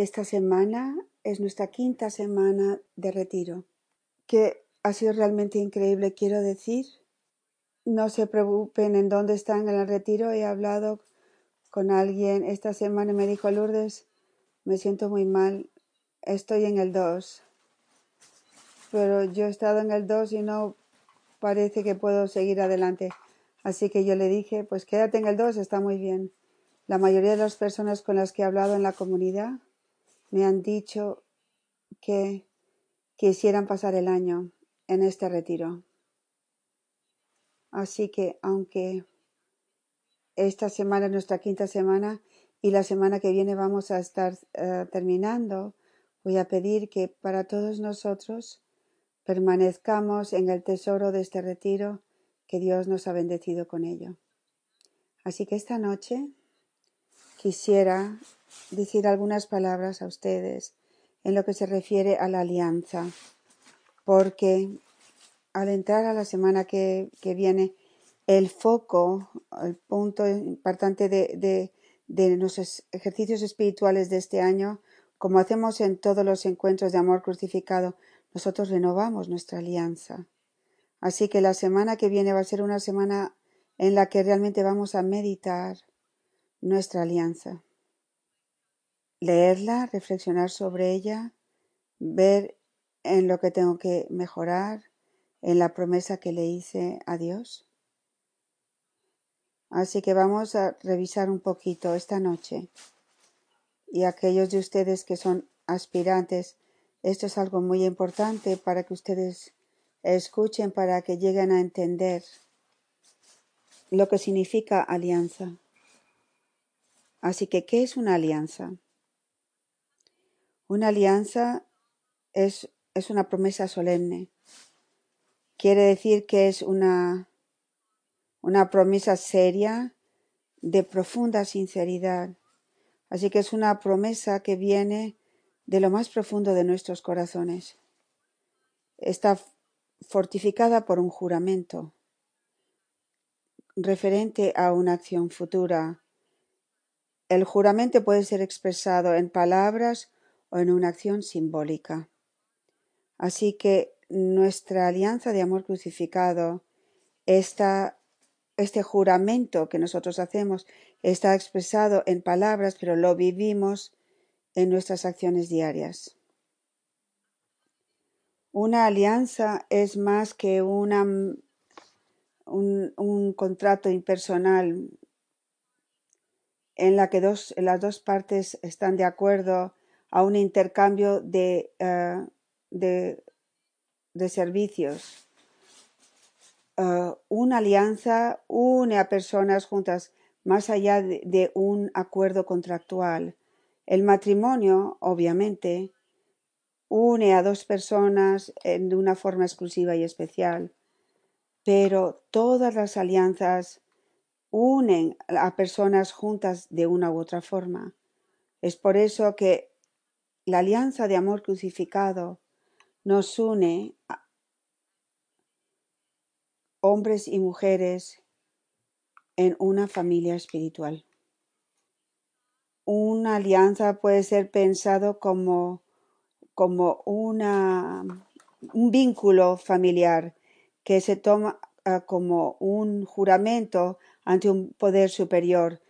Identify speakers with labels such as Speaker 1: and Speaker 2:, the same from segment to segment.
Speaker 1: Esta semana es nuestra quinta semana de retiro, que ha sido realmente increíble, quiero decir. No se preocupen en dónde están en el retiro. He hablado con alguien esta semana y me dijo, Lourdes, me siento muy mal, estoy en el 2. Pero yo he estado en el 2 y no parece que puedo seguir adelante. Así que yo le dije, pues quédate en el 2, está muy bien. La mayoría de las personas con las que he hablado en la comunidad me han dicho que quisieran pasar el año en este retiro. Así que aunque esta semana es nuestra quinta semana y la semana que viene vamos a estar uh, terminando, voy a pedir que para todos nosotros permanezcamos en el tesoro de este retiro que Dios nos ha bendecido con ello. Así que esta noche quisiera decir algunas palabras a ustedes en lo que se refiere a la alianza, porque al entrar a la semana que, que viene, el foco, el punto importante de, de, de nuestros ejercicios espirituales de este año, como hacemos en todos los encuentros de amor crucificado, nosotros renovamos nuestra alianza. Así que la semana que viene va a ser una semana en la que realmente vamos a meditar nuestra alianza leerla, reflexionar sobre ella, ver en lo que tengo que mejorar, en la promesa que le hice a Dios. Así que vamos a revisar un poquito esta noche. Y aquellos de ustedes que son aspirantes, esto es algo muy importante para que ustedes escuchen, para que lleguen a entender lo que significa alianza. Así que, ¿qué es una alianza? Una alianza es, es una promesa solemne. Quiere decir que es una, una promesa seria de profunda sinceridad. Así que es una promesa que viene de lo más profundo de nuestros corazones. Está fortificada por un juramento referente a una acción futura. El juramento puede ser expresado en palabras o en una acción simbólica. Así que nuestra alianza de amor crucificado, esta, este juramento que nosotros hacemos, está expresado en palabras, pero lo vivimos en nuestras acciones diarias. Una alianza es más que un, un contrato impersonal en la que las dos partes están de acuerdo a un intercambio de, uh, de, servicios. Uh, una alianza une a personas juntas más allá de, de un acuerdo contractual. El matrimonio, obviamente, une a dos personas de una forma exclusiva y especial, pero todas las alianzas unen a personas juntas de una u otra forma. Es por eso que la alianza de amor crucificado nos une a hombres y mujeres en una familia espiritual. Una alianza puede ser pensado como, como un vínculo familiar que se toma uh, como un juramento ante un poder superior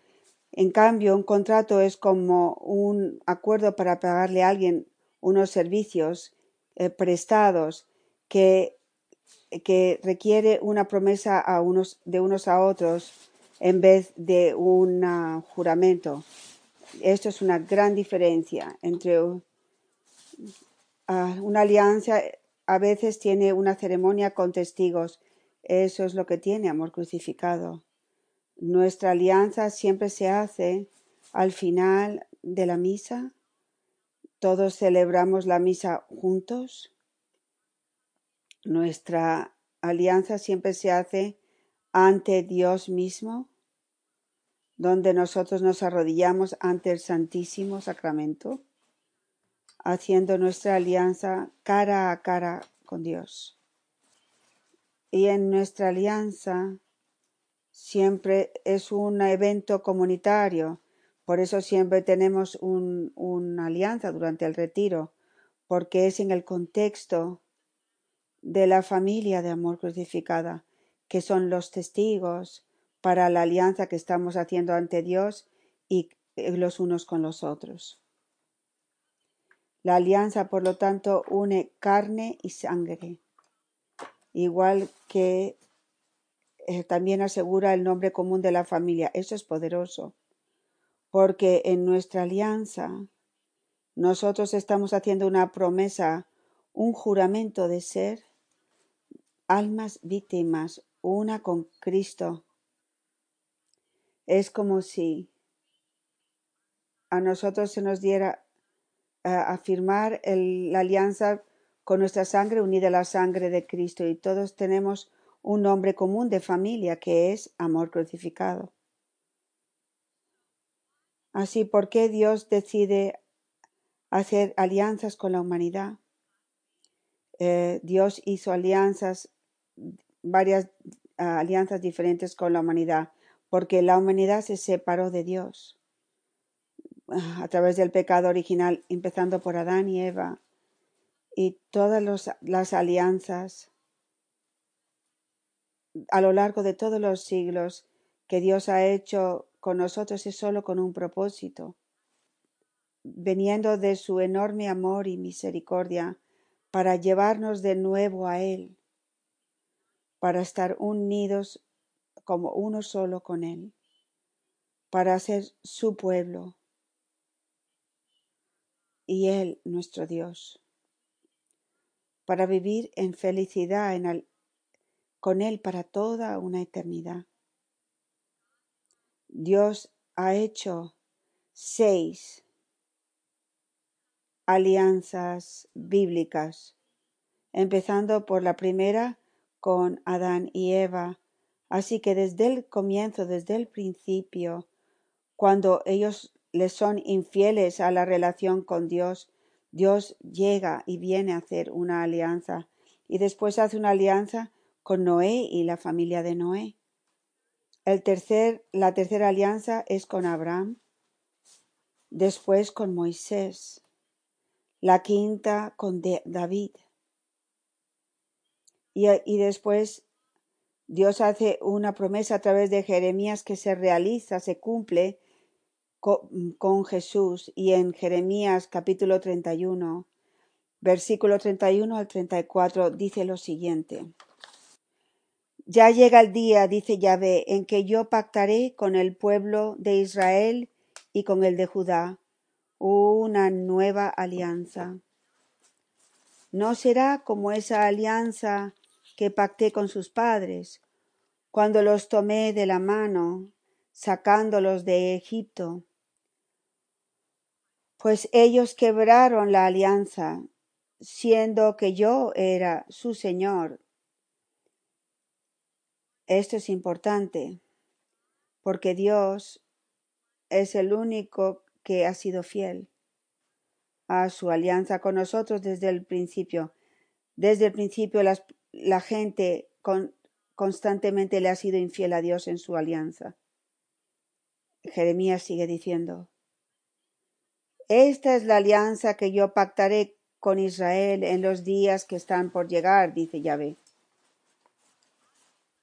Speaker 1: en cambio, un contrato es como un acuerdo para pagarle a alguien unos servicios eh, prestados que, requiere una promesa a unos, de unos a otros en vez de un uh, juramento. Esto es una gran diferencia entre uh, una alianza. A veces tiene una ceremonia con testigos. Eso es lo que tiene amor crucificado. Nuestra alianza siempre se hace al final de la misa. Todos celebramos la misa juntos. Nuestra alianza siempre se hace ante Dios mismo, donde nosotros nos arrodillamos ante el Santísimo Sacramento, haciendo nuestra alianza cara a cara con Dios. Y en nuestra alianza siempre es un evento comunitario Por eso siempre tenemos un, una alianza durante el retiro, porque es en el contexto de la familia de amor crucificada, que son los testigos para la alianza que estamos haciendo ante Dios y eh, los unos con los otros. La alianza, por lo tanto, une carne y sangre, igual que eh, también asegura el nombre común de la familia. Eso es poderoso, porque en nuestra alianza nosotros estamos haciendo una promesa, un juramento de ser almas víctimas, una con Cristo. Es como si a nosotros se nos diera a afirmar la alianza con nuestra sangre unida a la sangre de Cristo y todos tenemos un nombre común de familia que es amor crucificado. Así, ¿por qué Dios decide hacer alianzas con la humanidad? Eh, Dios hizo alianzas, varias ah, alianzas diferentes con la humanidad, porque la humanidad se separó de Dios ah, a través del pecado original, empezando por Adán y Eva, y todas las alianzas a lo largo de todos los siglos que Dios ha hecho con nosotros es solo con un propósito, veniendo de su enorme amor y misericordia para llevarnos de nuevo a Él, para estar unidos como uno solo con Él, para ser su pueblo y Él nuestro Dios, para vivir en felicidad en con Él para toda una eternidad. Dios ha hecho seis alianzas bíblicas, empezando por la primera con Adán y Eva. Así que desde el comienzo, desde el principio, cuando ellos les son infieles a la relación con Dios, Dios llega y viene a hacer una alianza y después hace una alianza con Noé y la familia de Noé. El tercer, la tercera alianza es con Abraham, después con Moisés, la quinta con De- David y, y después Dios hace una promesa a través de Jeremías que se realiza, se cumple co- con, Jesús y en Jeremías capítulo 31, versículo 31 al 34 dice lo siguiente. Ya llega el día, dice Yahvé, en que yo pactaré con el pueblo de Israel y con el de Judá una nueva alianza. No será como esa alianza que pacté con sus padres, cuando los tomé de la mano, sacándolos de Egipto, pues ellos quebraron la alianza, siendo que yo era su Señor. Esto es importante, porque Dios es el único que ha sido fiel a su alianza con nosotros desde el principio. Desde el principio la gente con- constantemente le ha sido infiel a Dios en su alianza. Jeremías sigue diciendo, Esta es la alianza que yo pactaré con Israel en los días que están por llegar, dice Yahvé.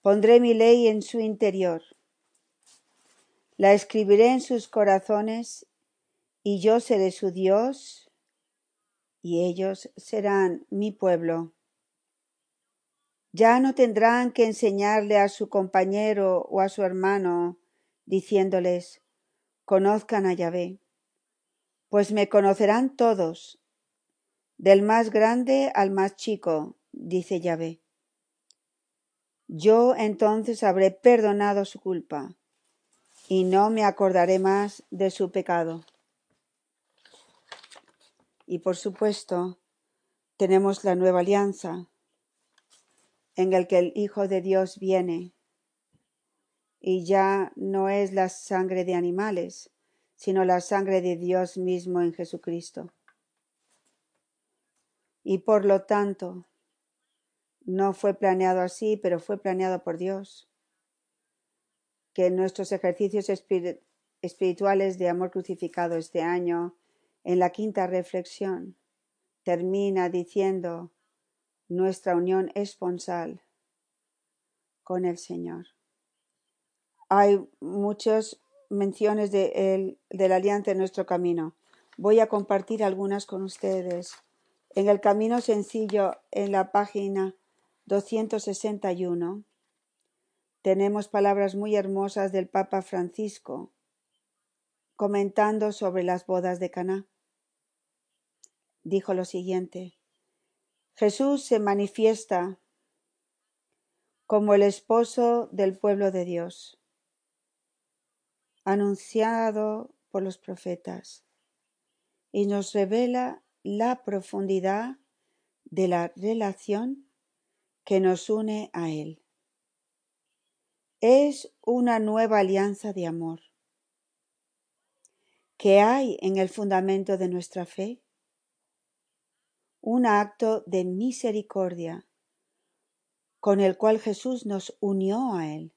Speaker 1: Pondré mi ley en su interior, la escribiré en sus corazones, y yo seré su Dios, y ellos serán mi pueblo. Ya no tendrán que enseñarle a su compañero o a su hermano, diciéndoles, conozcan a Yahvé, pues me conocerán todos, del más grande al más chico, dice Yahvé. Yo entonces habré perdonado su culpa, y no me acordaré más de su pecado. Y por supuesto, tenemos la nueva alianza, en el que el Hijo de Dios viene, y ya no es la sangre de animales, sino la sangre de Dios mismo en Jesucristo. Y por lo tanto, no fue planeado así, pero fue planeado por Dios, que nuestros ejercicios espiri- espirituales de amor crucificado este año, en la quinta reflexión, termina diciendo nuestra unión esponsal con el Señor. Hay muchas menciones de, de la alianza en nuestro camino. Voy a compartir algunas con ustedes. En el camino sencillo, en la página 261, tenemos palabras muy hermosas del Papa Francisco comentando sobre las bodas de Caná. Dijo lo siguiente: Jesús se manifiesta como el esposo del pueblo de Dios, anunciado por los profetas, y nos revela la profundidad de la relación que nos une a Él. Es una nueva alianza de amor. ¿Qué hay en el fundamento de nuestra fe? Un acto de misericordia con el cual Jesús nos unió a Él.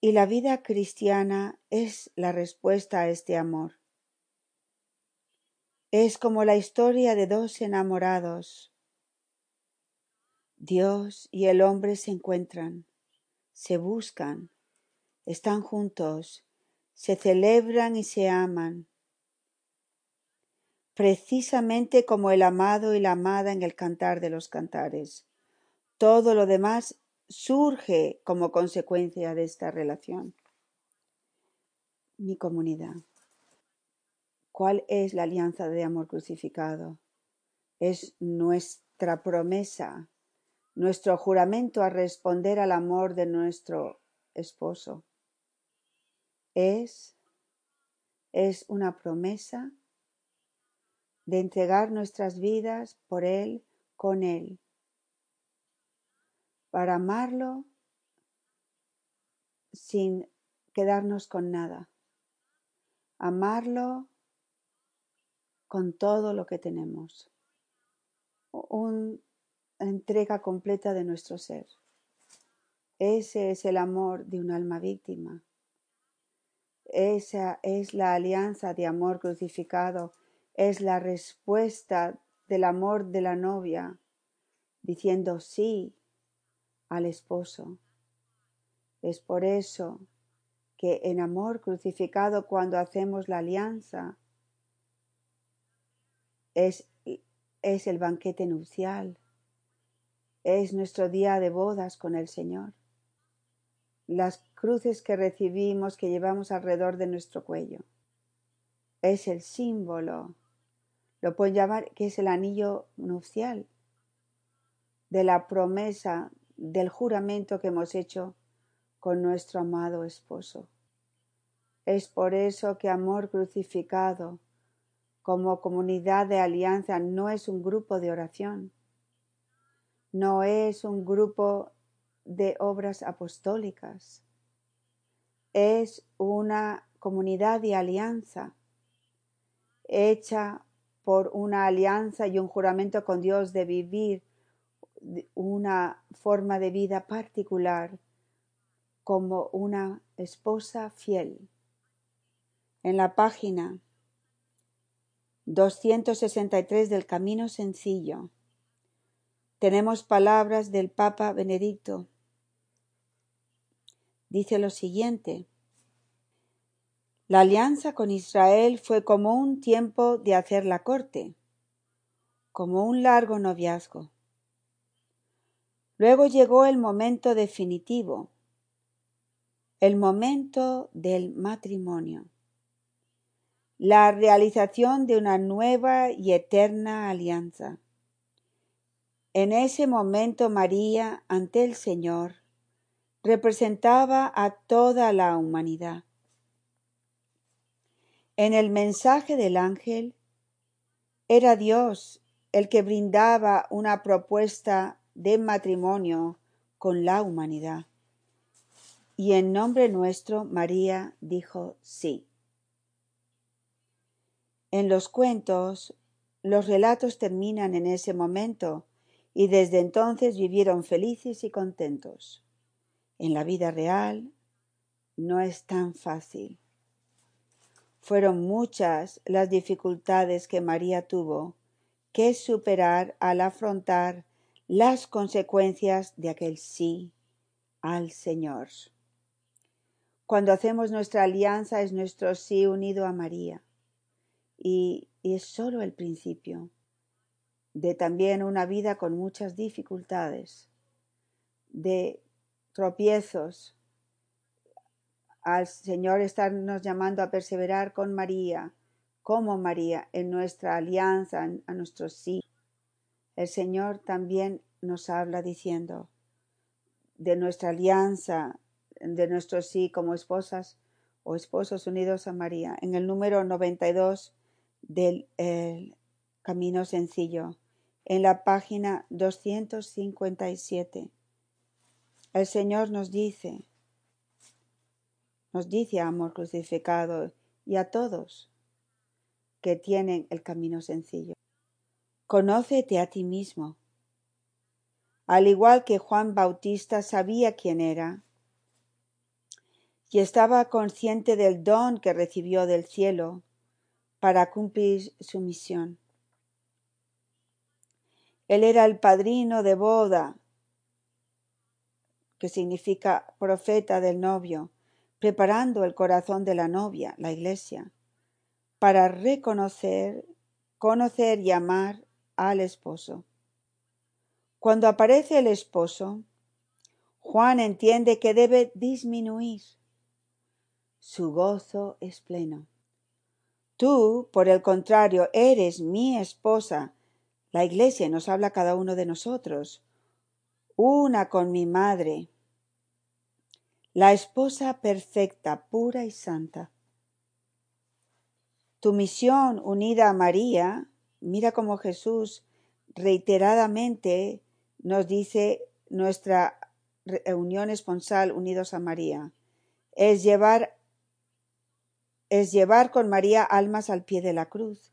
Speaker 1: Y la vida cristiana es la respuesta a este amor. Es como la historia de dos enamorados. Dios y el hombre se encuentran, se buscan, están juntos, se celebran y se aman, precisamente como el amado y la amada en el cantar de los cantares. Todo lo demás surge como consecuencia de esta relación. Mi comunidad. ¿Cuál es la alianza de amor crucificado? Es nuestra promesa, nuestro juramento a responder al amor de nuestro esposo. Es, es una promesa de entregar nuestras vidas por Él, con Él, para amarlo sin quedarnos con nada, amarlo con todo lo que tenemos, una entrega completa de nuestro ser. Ese es el amor de un alma víctima. Esa es la alianza de amor crucificado es la respuesta del amor de la novia, diciendo sí al esposo. Es por eso que en amor crucificado cuando hacemos la alianza es, es el banquete nupcial, es nuestro día de bodas con el Señor. Las cruces que recibimos, que llevamos alrededor de nuestro cuello, es el símbolo lo pueden llamar que es el anillo nupcial de la promesa del juramento que hemos hecho con nuestro amado esposo. Es por eso que amor crucificado como comunidad de alianza no es un grupo de oración, no es un grupo de obras apostólicas, es una comunidad de alianza hecha por una alianza y un juramento con Dios de vivir una forma de vida particular como una esposa fiel. En la página 263 del Camino Sencillo tenemos palabras del Papa Benedicto. Dice lo siguiente. La alianza con Israel fue como un tiempo de hacer la corte, como un largo noviazgo. Luego llegó el momento definitivo, el momento del matrimonio, la realización de una nueva y eterna alianza. En ese momento María, ante el Señor, representaba a toda la humanidad. En el mensaje del ángel era Dios el que brindaba una propuesta de matrimonio con la humanidad. Y en nombre nuestro María dijo sí. En los cuentos, los relatos terminan en ese momento y desde entonces vivieron felices y contentos. En la vida real, no es tan fácil. Fueron muchas las dificultades que María tuvo que superar al afrontar las consecuencias de aquel sí al Señor. Cuando hacemos nuestra alianza es nuestro sí unido a María y, y es solo el principio de también una vida con muchas dificultades, de tropiezos, al Señor estarnos llamando a perseverar con María, como María, en nuestra alianza, a nuestro sí. El Señor también nos habla diciendo de nuestra alianza, de nuestro sí como esposas o esposos unidos a María, en el número 92 del Camino Sencillo, en la página 257. El Señor nos dice, nos dice amor crucificado y a todos que tienen el camino sencillo. Conócete a ti mismo. Al igual que Juan Bautista sabía quién era y estaba consciente del don que recibió del cielo para cumplir su misión. Él era el padrino de boda, que significa profeta del novio, preparando el corazón de la novia, la iglesia, para reconocer, conocer y amar al esposo. Cuando aparece el esposo, Juan entiende que debe disminuir. Su gozo es pleno. Tú, por el contrario, eres mi esposa. La iglesia nos habla cada uno de nosotros. Una con mi madre la esposa perfecta, pura y santa. Tu misión unida a María, mira como Jesús reiteradamente nos dice nuestra unión esponsal unidos a María, es llevar es llevar con María almas al pie de la cruz,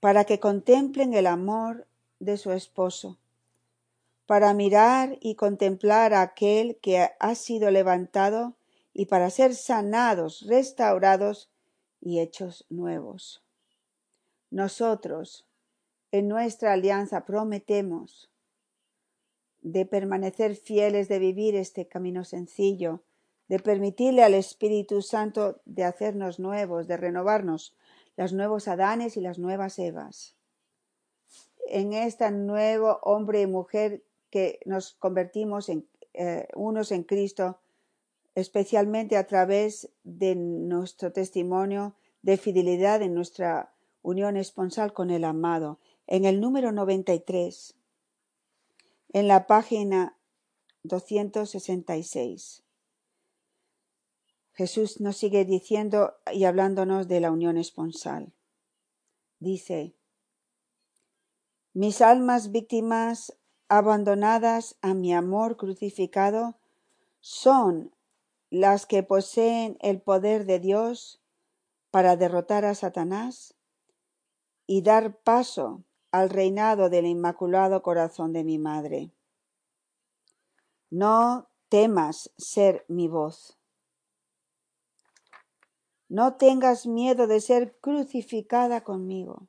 Speaker 1: para que contemplen el amor de su esposo para mirar y contemplar a aquel que ha sido levantado y para ser sanados, restaurados y hechos nuevos. Nosotros, en nuestra alianza, prometemos de permanecer fieles, de vivir este camino sencillo, de permitirle al Espíritu Santo de hacernos nuevos, de renovarnos, las nuevos Adanes y las nuevas Evas. En este nuevo hombre y mujer que nos convertimos en eh, unos en Cristo, especialmente a través de nuestro testimonio de fidelidad en nuestra unión esponsal con el amado. En el número 93, en la página 266. Jesús nos sigue diciendo y hablándonos de la unión esponsal. Dice, mis almas víctimas abandonadas a mi amor crucificado son las que poseen el poder de Dios para derrotar a Satanás y dar paso al reinado del Inmaculado Corazón de mi Madre. No temas ser mi voz. No tengas miedo de ser crucificada conmigo.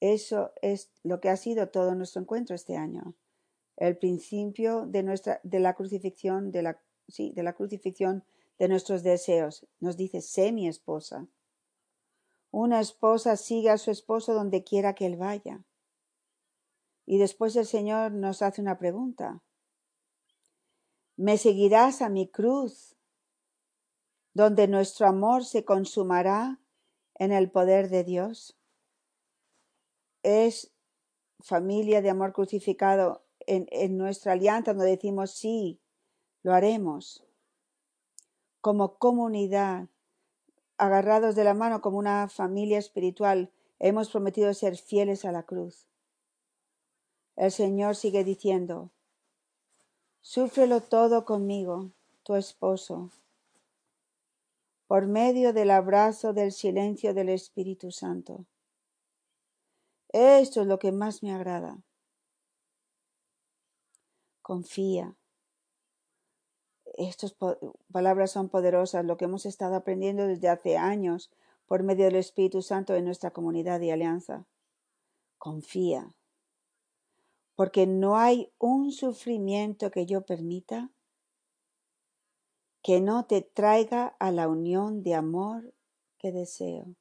Speaker 1: Eso es lo que ha sido todo nuestro encuentro este año. El principio de nuestra de la crucifixión de la sí, de la crucifixión de nuestros deseos. Nos dice, "Sé mi esposa." Una esposa sigue a su esposo donde quiera que él vaya. Y después el Señor nos hace una pregunta. ¿Me seguirás a mi cruz, donde nuestro amor se consumará en el poder de Dios? es familia de amor crucificado en, nuestra alianza donde decimos sí, lo haremos. Como comunidad, agarrados de la mano como una familia espiritual, hemos prometido ser fieles a la cruz. El Señor sigue diciendo, Súfrelo todo conmigo, tu esposo, por medio del abrazo del silencio del Espíritu Santo. Esto es lo que más me agrada. Confía. Estas palabras son poderosas, lo que hemos estado aprendiendo desde hace años por medio del Espíritu Santo en nuestra comunidad y alianza. Confía, porque no hay un sufrimiento que yo permita que no te traiga a la unión de amor que deseo.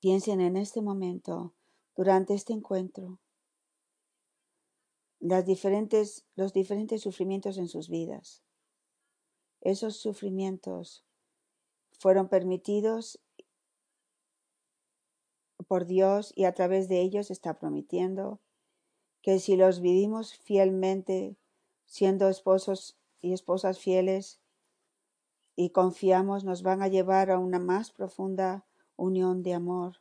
Speaker 1: Piensen en este momento, durante este encuentro, las diferentes, los diferentes sufrimientos en sus vidas. Esos sufrimientos fueron permitidos por Dios y a través de ellos está prometiendo que si los vivimos fielmente, siendo esposos y esposas fieles, y confiamos nos van a llevar a una más profunda unión de amor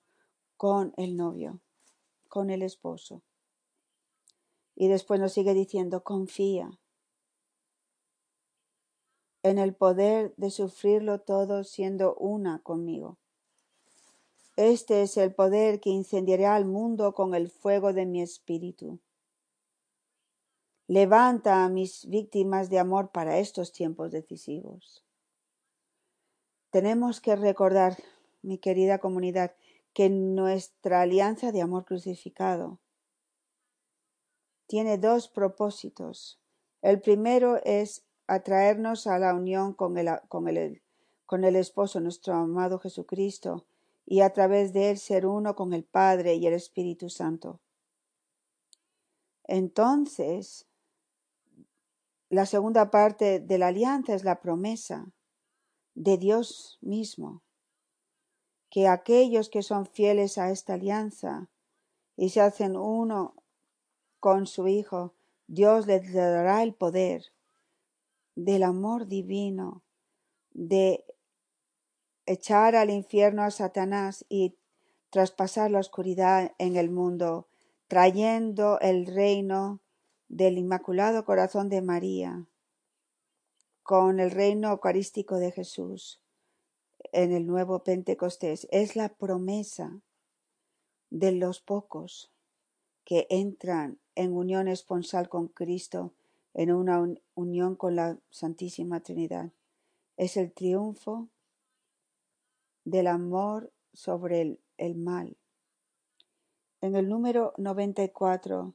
Speaker 1: con el novio, con el esposo. Y después nos sigue diciendo, confía en el poder de sufrirlo todo siendo una conmigo. Este es el poder que incendiará al mundo con el fuego de mi espíritu. Levanta a mis víctimas de amor para estos tiempos decisivos. Tenemos que recordar, mi querida comunidad, que nuestra alianza de amor crucificado tiene dos propósitos. El primero es atraernos a la unión con el, con el, con el esposo, nuestro amado Jesucristo, y a través de él ser uno con el Padre y el Espíritu Santo. Entonces, la segunda parte de la alianza es la promesa de Dios mismo, que aquellos que son fieles a esta alianza y se hacen uno con su Hijo, Dios les dará el poder del amor divino, de echar al infierno a Satanás y traspasar la oscuridad en el mundo, trayendo el reino del Inmaculado Corazón de María con el reino eucarístico de Jesús en el nuevo Pentecostés. Es la promesa de los pocos que entran en unión esponsal con Cristo, en una unión con la Santísima Trinidad. Es el triunfo del amor sobre el, el mal. En el número 94,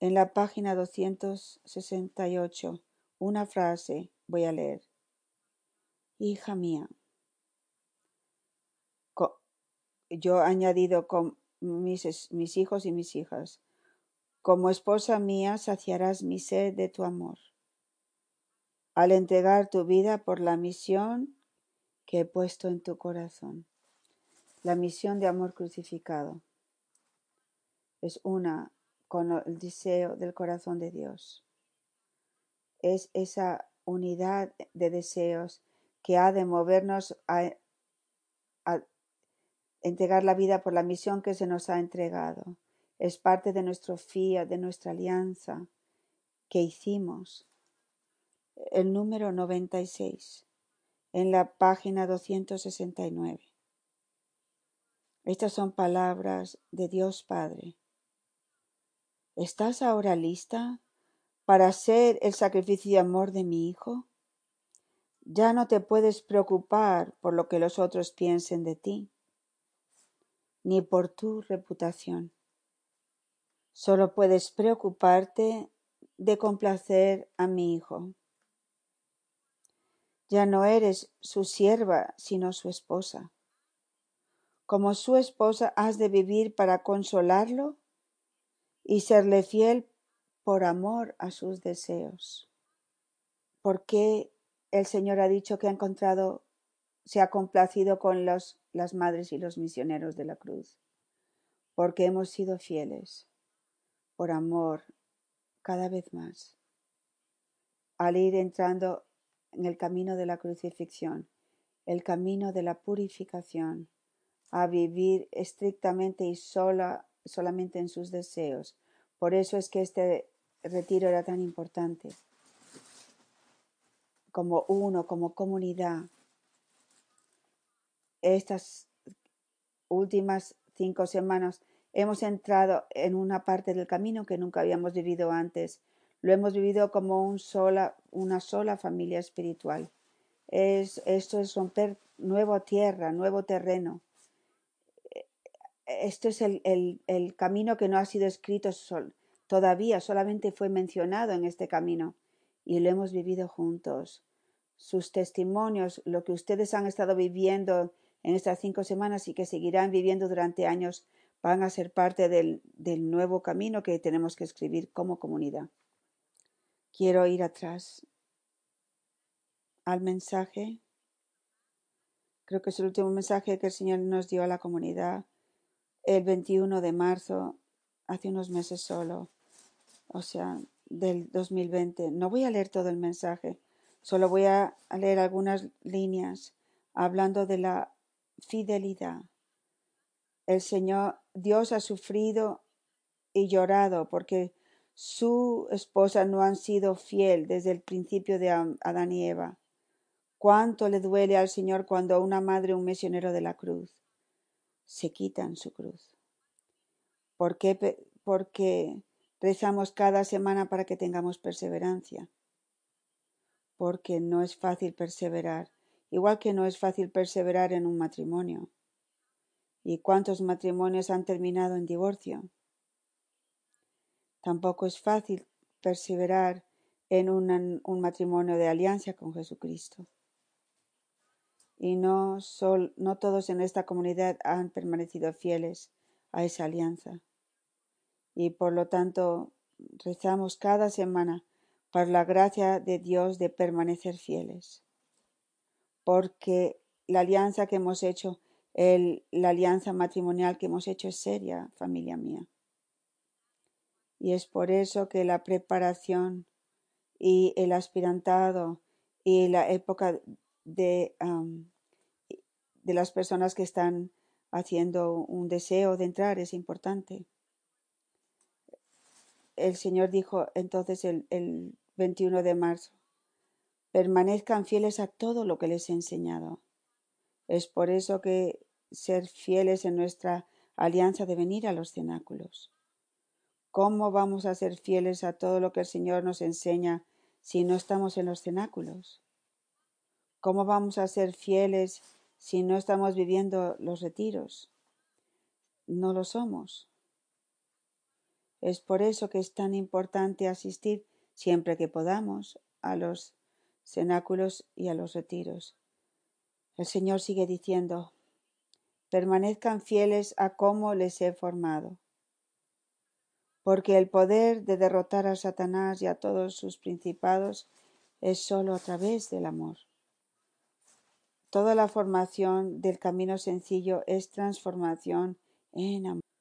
Speaker 1: en la página 268, una frase Voy a leer. Hija mía. Yo he añadido con mis, mis hijos y mis hijas. Como esposa mía saciarás mi sed de tu amor. Al entregar tu vida por la misión que he puesto en tu corazón. La misión de amor crucificado es una con el deseo del corazón de Dios. Es esa unidad de deseos que ha de movernos a, entregar la vida por la misión que se nos ha entregado. Es parte de nuestro fía, de nuestra alianza que hicimos. El número 96, en la página 269. Estas son palabras de Dios Padre. ¿Estás ahora lista para hacer el sacrificio de amor de mi hijo? Ya no te puedes preocupar por lo que los otros piensen de ti, ni por tu reputación. Solo puedes preocuparte de complacer a mi hijo. Ya no eres su sierva, sino su esposa. Como su esposa has de vivir para consolarlo y serle fiel por amor a sus deseos. ¿Por qué el Señor ha dicho que ha encontrado, se ha complacido con los, las madres y los misioneros de la cruz? Porque hemos sido fieles, por amor, cada vez más, al ir entrando en el camino de la crucifixión, el camino de la purificación, a vivir estrictamente y sola, solamente en sus deseos. Por eso es que este retiro era tan importante. Como uno, como comunidad. Estas últimas cinco semanas hemos entrado en una parte del camino que nunca habíamos vivido antes, lo hemos vivido como sola, una sola familia espiritual. Es, esto es romper nueva tierra, nuevo terreno. Esto es el, el, el camino que no ha sido escrito sol, todavía, solamente fue mencionado en este camino y lo hemos vivido juntos. Sus testimonios, lo que ustedes han estado viviendo en estas cinco semanas y que seguirán viviendo durante años, van a ser parte del, nuevo camino que tenemos que escribir como comunidad. Quiero ir atrás al mensaje. Creo que es el último mensaje que el Señor nos dio a la comunidad el 21 de marzo, hace unos meses solo, o sea, del 2020. No voy a leer todo el mensaje, solo voy a leer algunas líneas hablando de la fidelidad. El Señor, Dios ha sufrido y llorado porque su esposa no han sido fiel desde el principio de Adán y Eva. Cuánto le duele al Señor cuando una madre, un misionero de la cruz, se quitan su cruz. ¿Por qué? Rezamos cada semana para que tengamos perseverancia. Porque no es fácil perseverar, igual que no es fácil perseverar en un matrimonio. ¿Y cuántos matrimonios han terminado en divorcio? Tampoco es fácil perseverar en un matrimonio de alianza con Jesucristo y no, todos en esta comunidad han permanecido fieles a esa alianza. Y por lo tanto rezamos cada semana por la gracia de Dios de permanecer fieles. Porque la alianza que hemos hecho, el, la alianza matrimonial que hemos hecho es seria, familia mía. Y es por eso que la preparación y el aspirantado y la época de de las personas que están haciendo un deseo de entrar es importante. El Señor dijo entonces el, el 21 de marzo, permanezcan fieles a todo lo que les he enseñado. Es por eso que ser fieles en nuestra alianza de venir a los cenáculos. ¿Cómo vamos a ser fieles a todo lo que el Señor nos enseña si no estamos en los cenáculos? ¿Cómo vamos a ser fieles si no estamos viviendo los retiros? No lo somos. Es por eso que es tan importante asistir siempre que podamos a los cenáculos y a los retiros. El Señor sigue diciendo, permanezcan fieles a cómo les he formado, porque el poder de derrotar a Satanás y a todos sus principados es sólo a través del amor. Toda la formación del camino sencillo es transformación en amor.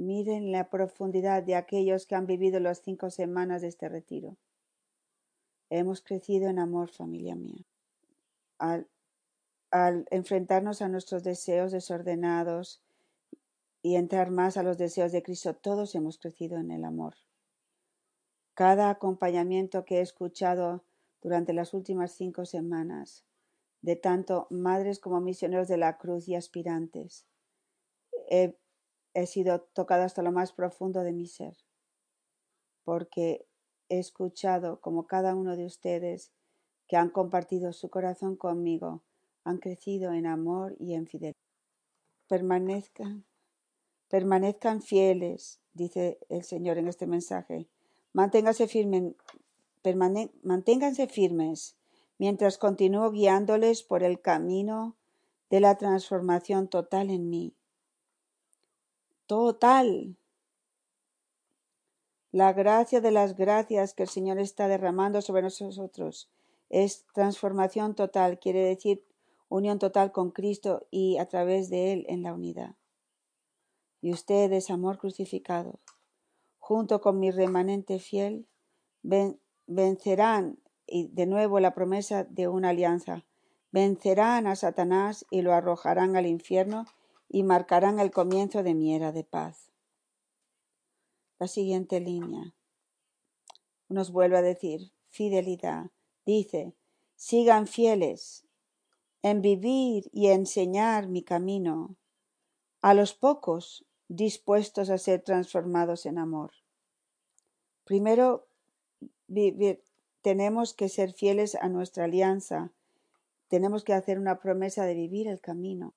Speaker 1: Miren la profundidad de aquellos que han vivido las cinco semanas de este retiro. Hemos crecido en amor, familia mía. Al, enfrentarnos a nuestros deseos desordenados y entrar más a los deseos de Cristo, todos hemos crecido en el amor. Cada acompañamiento que he escuchado durante las últimas cinco semanas de tanto madres como misioneros de la cruz y aspirantes. He, he sido tocado hasta lo más profundo de mi ser, porque he escuchado como cada uno de ustedes que han compartido su corazón conmigo han crecido en amor y en fidelidad. Permanezcan, permanezcan fieles, dice el Señor en este mensaje. Manténganse firmes, manténganse firmes mientras continúo guiándoles por el camino de la transformación total en mí. Total. La gracia de las gracias que el Señor está derramando sobre nosotros es transformación total, quiere decir unión total con Cristo y a través de Él en la unidad. Y ustedes, amor crucificado, junto con mi remanente fiel, vencerán y de nuevo la promesa de una alianza. Vencerán a Satanás y lo arrojarán al infierno y marcarán el comienzo de mi era de paz. La siguiente línea nos vuelve a decir fidelidad. Dice, sigan fieles en vivir y enseñar mi camino a los pocos dispuestos a ser transformados en amor. Primero tenemos que ser fieles a nuestra alianza. Tenemos que hacer una promesa de vivir el camino.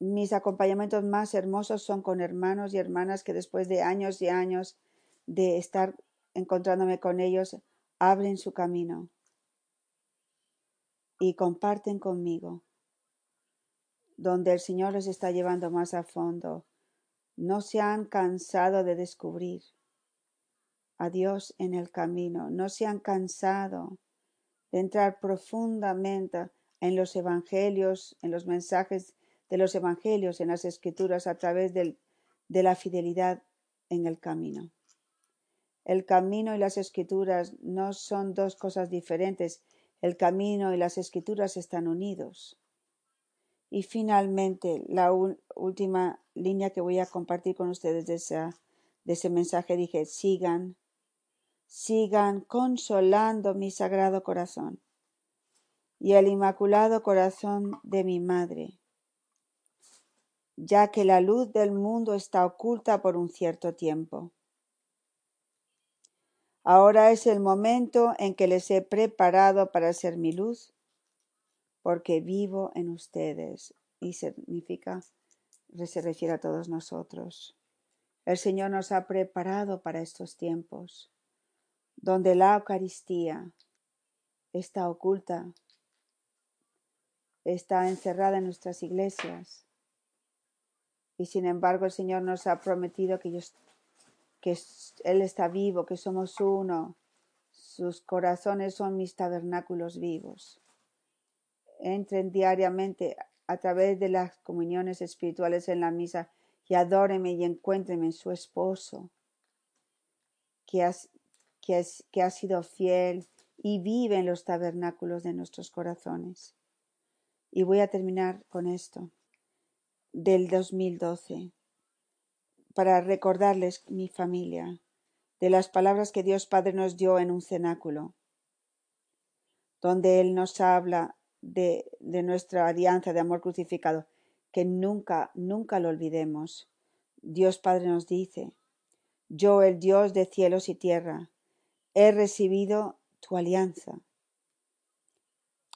Speaker 1: Mis acompañamientos más hermosos son con hermanos y hermanas que después de años y años de estar encontrándome con ellos, abren su camino y comparten conmigo, donde el Señor les está llevando más a fondo. No se han cansado de descubrir a Dios en el camino, no se han cansado de entrar profundamente en los evangelios, en los mensajes de los evangelios, en las escrituras, a través del- de la fidelidad en el camino. El camino y las escrituras no son dos cosas diferentes. El camino y las escrituras están unidos. Y finalmente, la última línea que voy a compartir con ustedes de, de ese mensaje, dije, sigan, sigan consolando mi sagrado corazón y el inmaculado corazón de mi madre, ya que la luz del mundo está oculta por un cierto tiempo. Ahora es el momento en que les he preparado para ser mi luz, porque vivo en ustedes. Y significa, se refiere a todos nosotros. El Señor nos ha preparado para estos tiempos, donde la Eucaristía está oculta, está encerrada en nuestras iglesias. Y sin embargo el Señor nos ha prometido que, ellos- que Él está vivo, que somos uno. Sus corazones son mis tabernáculos vivos. Entren diariamente a través de las comuniones espirituales en la misa y adórenme y encuéntrenme en su esposo, que, has- que, es- que ha sido fiel y vive en los tabernáculos de nuestros corazones. Y voy a terminar con esto, del 2012, para recordarles mi familia, de las palabras que Dios Padre nos dio en un cenáculo, donde Él nos habla de, de nuestra alianza de amor crucificado, que nunca, nunca lo olvidemos. Dios Padre nos dice, yo, el Dios de cielos y tierra, he recibido tu alianza.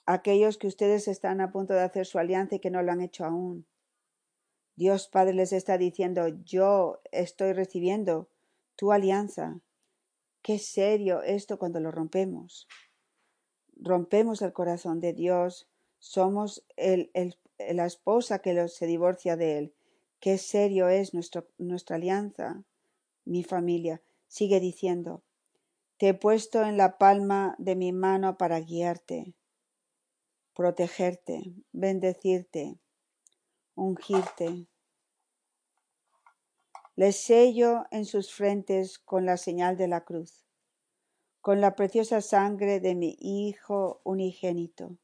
Speaker 1: Aquellos que ustedes están a punto de hacer su alianza y que no lo han hecho aún. Dios Padre les está diciendo, yo estoy recibiendo tu alianza. Qué serio esto cuando lo rompemos. Rompemos el corazón de Dios. Somos el, la esposa que se divorcia de Él. Qué serio es nuestra alianza. Mi familia sigue diciendo, te he puesto en la palma de mi mano para guiarte, protegerte, bendecirte, ungirte. Les sello en sus frentes con la señal de la cruz, con la preciosa sangre de mi Hijo unigénito.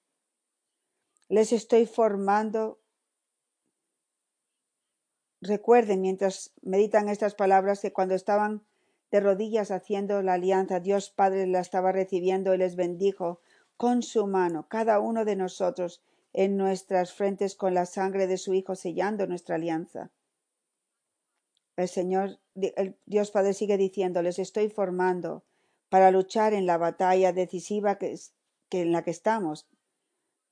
Speaker 1: Les estoy formando. Recuerden mientras meditan estas palabras que cuando estaban de rodillas haciendo la alianza, Dios Padre la estaba recibiendo y les bendijo con su mano, cada uno de nosotros en nuestras frentes con la sangre de su Hijo sellando nuestra alianza. El Señor, el Dios Padre sigue diciendo, les estoy formando para luchar en la batalla decisiva que, que en la que estamos.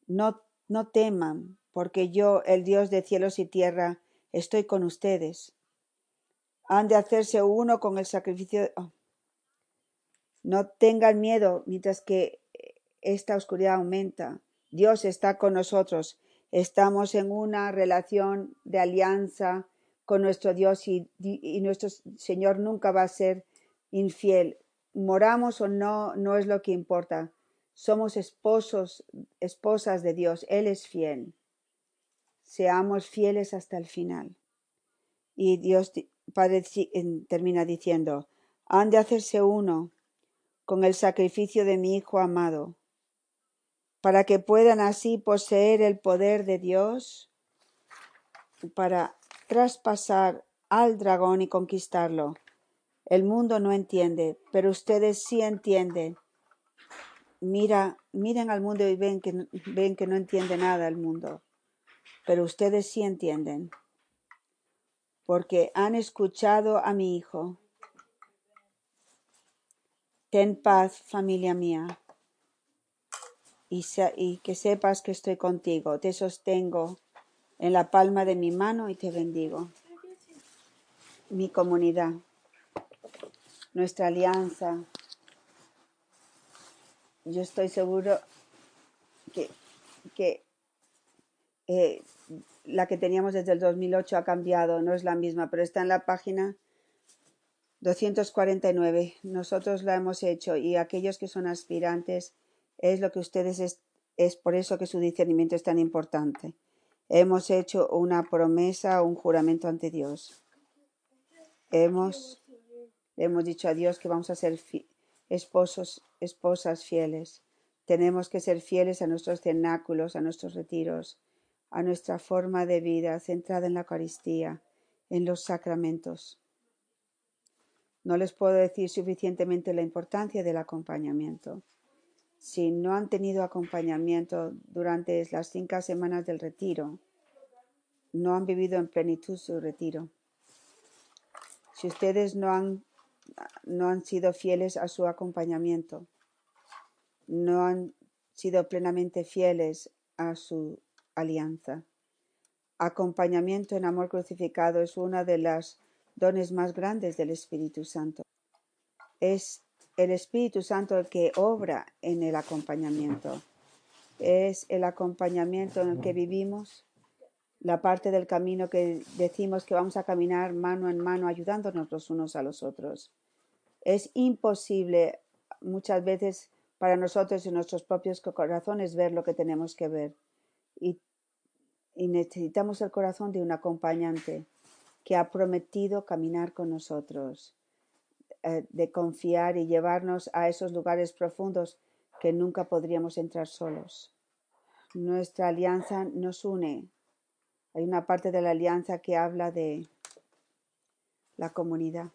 Speaker 1: No, no teman, porque yo, el Dios de cielos y tierra, estoy con ustedes. Han de hacerse uno con el sacrificio. de- oh. No tengan miedo mientras que esta oscuridad aumenta. Dios está con nosotros. Estamos en una relación de alianza con nuestro Dios y, nuestro Señor nunca va a ser infiel. Moramos o no, no es lo que importa. Somos esposos, esposas de Dios. Él es fiel. Seamos fieles hasta el final. Y Dios di- Padre termina diciendo, han de hacerse uno con el sacrificio de mi Hijo amado, para que puedan así poseer el poder de Dios para traspasar al dragón y conquistarlo. El mundo no entiende, pero ustedes sí entienden. Mira, miren al mundo y ven que, ven que no entiende nada el mundo, pero ustedes sí entienden, porque han escuchado a mi Hijo. Ten paz, familia mía, y, que sepas que estoy contigo. Te sostengo en la palma de mi mano y te bendigo. Mi comunidad, nuestra alianza, yo estoy seguro que, que eh, la que teníamos desde el 2008 ha cambiado, no es la misma, pero está en la página 249. Nosotros la hemos hecho y aquellos que son aspirantes es lo que ustedes es, por eso que su discernimiento es tan importante. Hemos hecho una promesa, un juramento ante Dios. Hemos, hemos dicho a Dios que vamos a ser fi- esposos, esposas fieles. Tenemos que ser fieles a nuestros cenáculos, a nuestros retiros, a nuestra forma de vida centrada en la Eucaristía, en los sacramentos. No les puedo decir suficientemente la importancia del acompañamiento. Si no han tenido acompañamiento durante las cinco semanas del retiro, no han vivido en plenitud su retiro. Si ustedes no han, no han sido fieles a su acompañamiento, no han sido plenamente fieles a su alianza. Acompañamiento en amor crucificado es una de las dones más grandes del Espíritu Santo. Es el Espíritu Santo el que obra en el acompañamiento. Es el acompañamiento en el que vivimos, la parte del camino que decimos que vamos a caminar mano en mano, ayudándonos los unos a los otros. Es imposible muchas veces para nosotros en nuestros propios corazones ver lo que tenemos que ver. Y, y necesitamos el corazón de un acompañante que ha prometido caminar con nosotros, eh, de confiar y llevarnos a esos lugares profundos que nunca podríamos entrar solos. Nuestra alianza nos une. Hay una parte de la alianza que habla de la comunidad.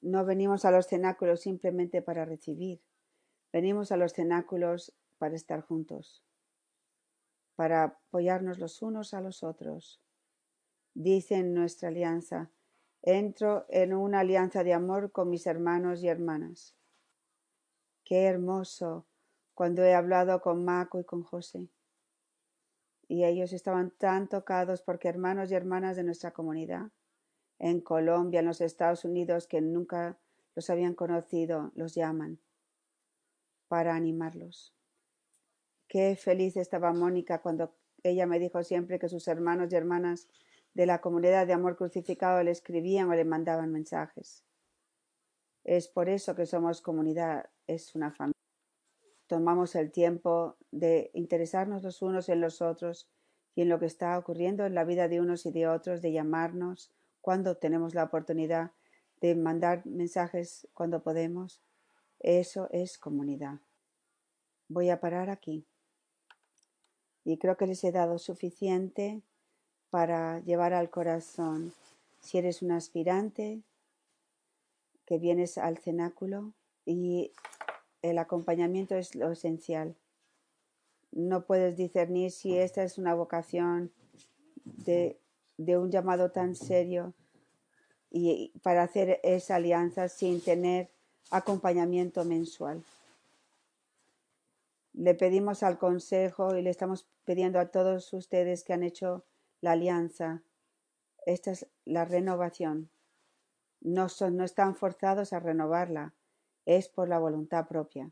Speaker 1: No venimos a los cenáculos simplemente para recibir. Venimos a los cenáculos para estar juntos, para apoyarnos los unos a los otros. Dice en nuestra alianza, entro en una alianza de amor con mis hermanos y hermanas. Qué hermoso cuando he hablado con Maco y con José. Y ellos estaban tan tocados porque hermanos y hermanas de nuestra comunidad en Colombia, en los Estados Unidos, que nunca los habían conocido, los llaman para animarlos. Qué feliz estaba Mónica cuando ella me dijo siempre que sus hermanos y hermanas de la comunidad de amor crucificado le escribían o le mandaban mensajes. Es por eso que somos comunidad, es una familia. Tomamos el tiempo de interesarnos los unos en los otros y en lo que está ocurriendo en la vida de unos y de otros, de llamarnos cuando tenemos la oportunidad de mandar mensajes cuando podemos. Eso es comunidad. Voy a parar aquí. Y creo que les he dado suficiente para llevar al corazón. Si eres un aspirante que vienes al cenáculo y el acompañamiento es lo esencial. No puedes discernir si esta es una vocación de, de un llamado tan serio y para hacer esa alianza sin tener acompañamiento mensual. Le pedimos al Consejo y le estamos pidiendo a todos ustedes que han hecho la alianza. Esta es la renovación. No, son, no están forzados a renovarla, es por la voluntad propia.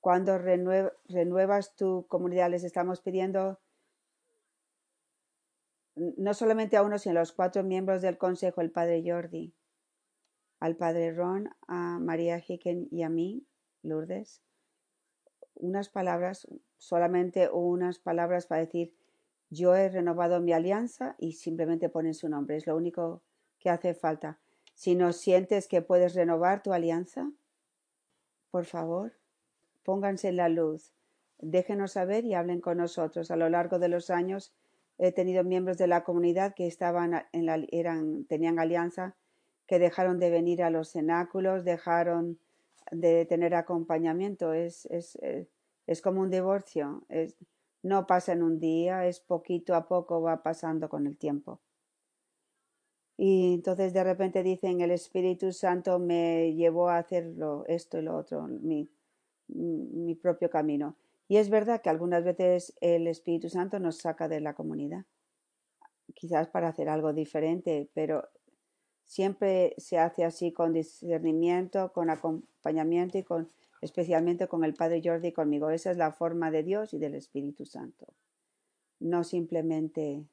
Speaker 1: Cuando renue, renuevas tu comunidad, les estamos pidiendo no solamente a uno, sino a los cuatro miembros del Consejo, el Padre Jordi, al Padre Ron, a María Hicken y a mí, Lourdes, unas palabras, solamente unas palabras para decir, yo he renovado mi alianza y simplemente ponen su nombre, es lo único que hace falta. Si no sientes que puedes renovar tu alianza, por favor, pónganse en la luz, déjenos saber y hablen con nosotros. A lo largo de los años he tenido miembros de la comunidad que estaban en la, eran, tenían alianza, que dejaron de venir a los cenáculos, dejaron de tener acompañamiento. Es, es, es, es como un divorcio. No pasa en un día, es poquito a poco va pasando con el tiempo. Y entonces de repente dicen, el Espíritu Santo me llevó a hacer esto y lo otro, mi, mi propio camino. Y es verdad que algunas veces el Espíritu Santo nos saca de la comunidad, quizás para hacer algo diferente, pero siempre se hace así con discernimiento, con acompañamiento y con especialmente con el Padre Jordi y conmigo. Esa es la forma de Dios y del Espíritu Santo. No simplemente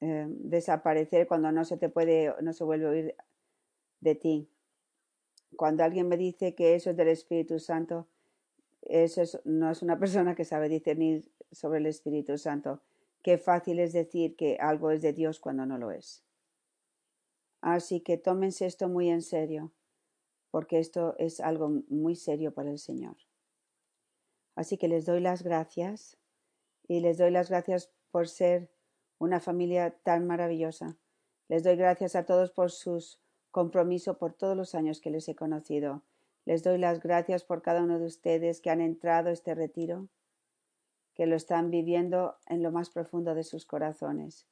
Speaker 1: eh, desaparecer cuando no se te puede, no se vuelve a oír de ti. Cuando alguien me dice que eso es del Espíritu Santo, eso no es una persona que sabe discernir sobre el Espíritu Santo. Qué fácil es decir que algo es de Dios cuando no lo es. Así que tómense esto muy en serio, porque esto es algo muy serio para el Señor. Así que les doy las gracias y les doy las gracias por ser una familia tan maravillosa. Les doy gracias a todos por sus compromiso por todos los años que les he conocido. Les doy las gracias por cada uno de ustedes que han entrado este retiro, que lo están viviendo en lo más profundo de sus corazones.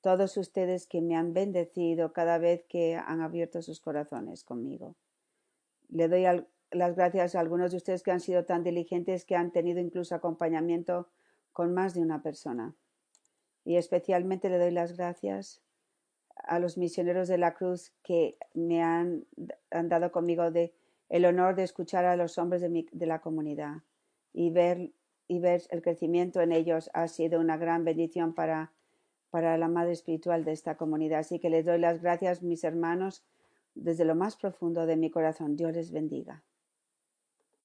Speaker 1: Todos ustedes que me han bendecido cada vez que han abierto sus corazones conmigo. Le doy las gracias a algunos de ustedes que han sido tan diligentes que han tenido incluso acompañamiento con más de una persona. Y especialmente le doy las gracias a los misioneros de la cruz que me han, dado conmigo el honor de escuchar a los hombres de, de la comunidad y ver, y ver el crecimiento en ellos ha sido una gran bendición para, para la madre espiritual de esta comunidad. Así que les doy las gracias, mis hermanos, desde lo más profundo de mi corazón. Dios les bendiga.